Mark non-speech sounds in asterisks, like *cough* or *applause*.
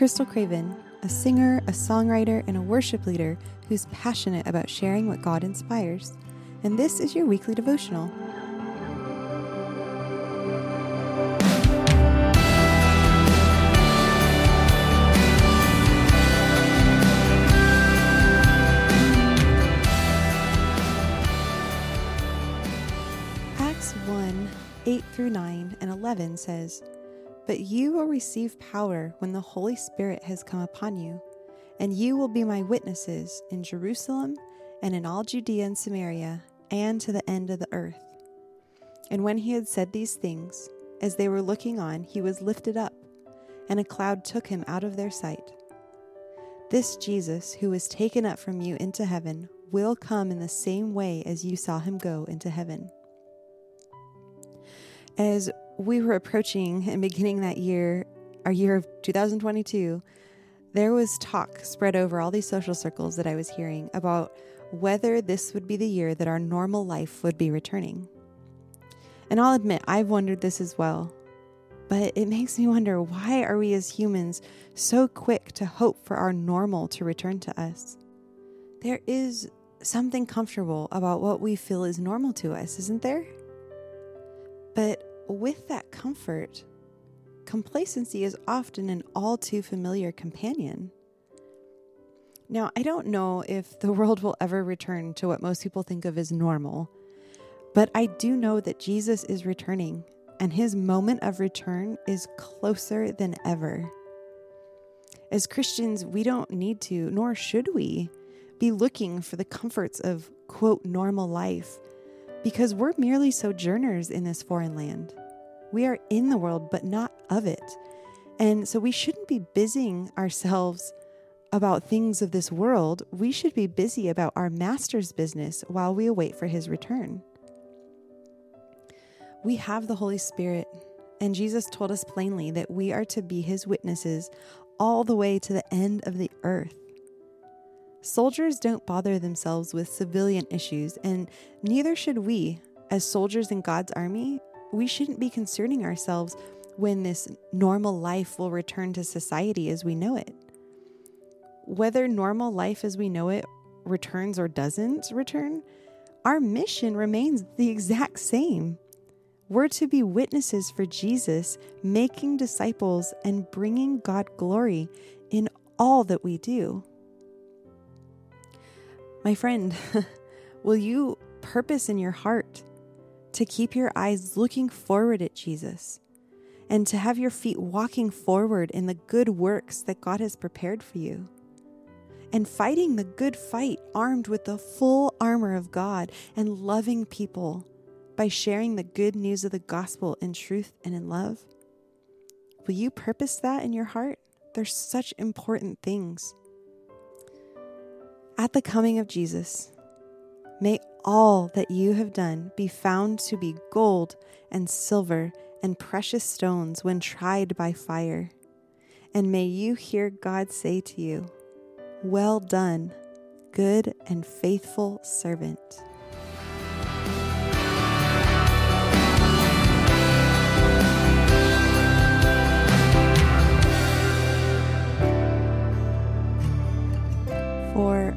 Krystal Craven, a singer, a songwriter, and a worship leader who's passionate about sharing what God inspires. And this is your weekly devotional. Acts 1 8 through 9 and 11 says, But you will receive power when the Holy Spirit has come upon you, and you will be my witnesses in Jerusalem and in all Judea and Samaria and to the end of the earth. And when he had said these things, as they were looking on, he was lifted up, and a cloud took him out of their sight. This Jesus, who was taken up from you into heaven, will come in the same way as you saw him go into heaven. As we were approaching and beginning that year, our year of 2022, there was talk spread over all these social circles that I was hearing about whether this would be the year that our normal life would be returning. And I'll admit, I've wondered this as well. But it makes me wonder why are we as humans so quick to hope for our normal to return to us? There is something comfortable about what we feel is normal to us, isn't there? But with that comfort, complacency is often an all too familiar companion. Now, I don't know if the *laughs* world will ever return to what most people think of as normal, but I do know that Jesus is returning, and his moment of return is closer than ever. As Christians, we don't need to, nor should we, be looking for the comforts of, quote, normal life, because we're merely sojourners in this foreign land. We are in the world, but not of it. And so we shouldn't be busying ourselves about things of this world, we should be busy about our Master's business while we await for his return. We have the Holy Spirit, and Jesus told us plainly that we are to be his witnesses all the way to the end of the earth. Soldiers don't bother themselves with civilian issues, and neither should we. As soldiers in God's army, we shouldn't be concerning ourselves when this normal life will return to society as we know it whether normal life as we know it returns or doesn't return, our mission remains the exact same. We're to be witnesses for Jesus, making disciples and bringing God glory in all that we do. My friend, *laughs* will you purpose in your heart to keep your eyes looking forward at Jesus and to have your feet walking forward in the good works that God has prepared for you? and fighting the good fight armed with the full armor of God and loving people by sharing the good news of the gospel in truth and in love? Will you purpose that in your heart? They're such important things. At the coming of Jesus, may all that you have done be found to be gold and silver and precious stones when tried by fire. And may you hear God say to you, well done, good and faithful servant. For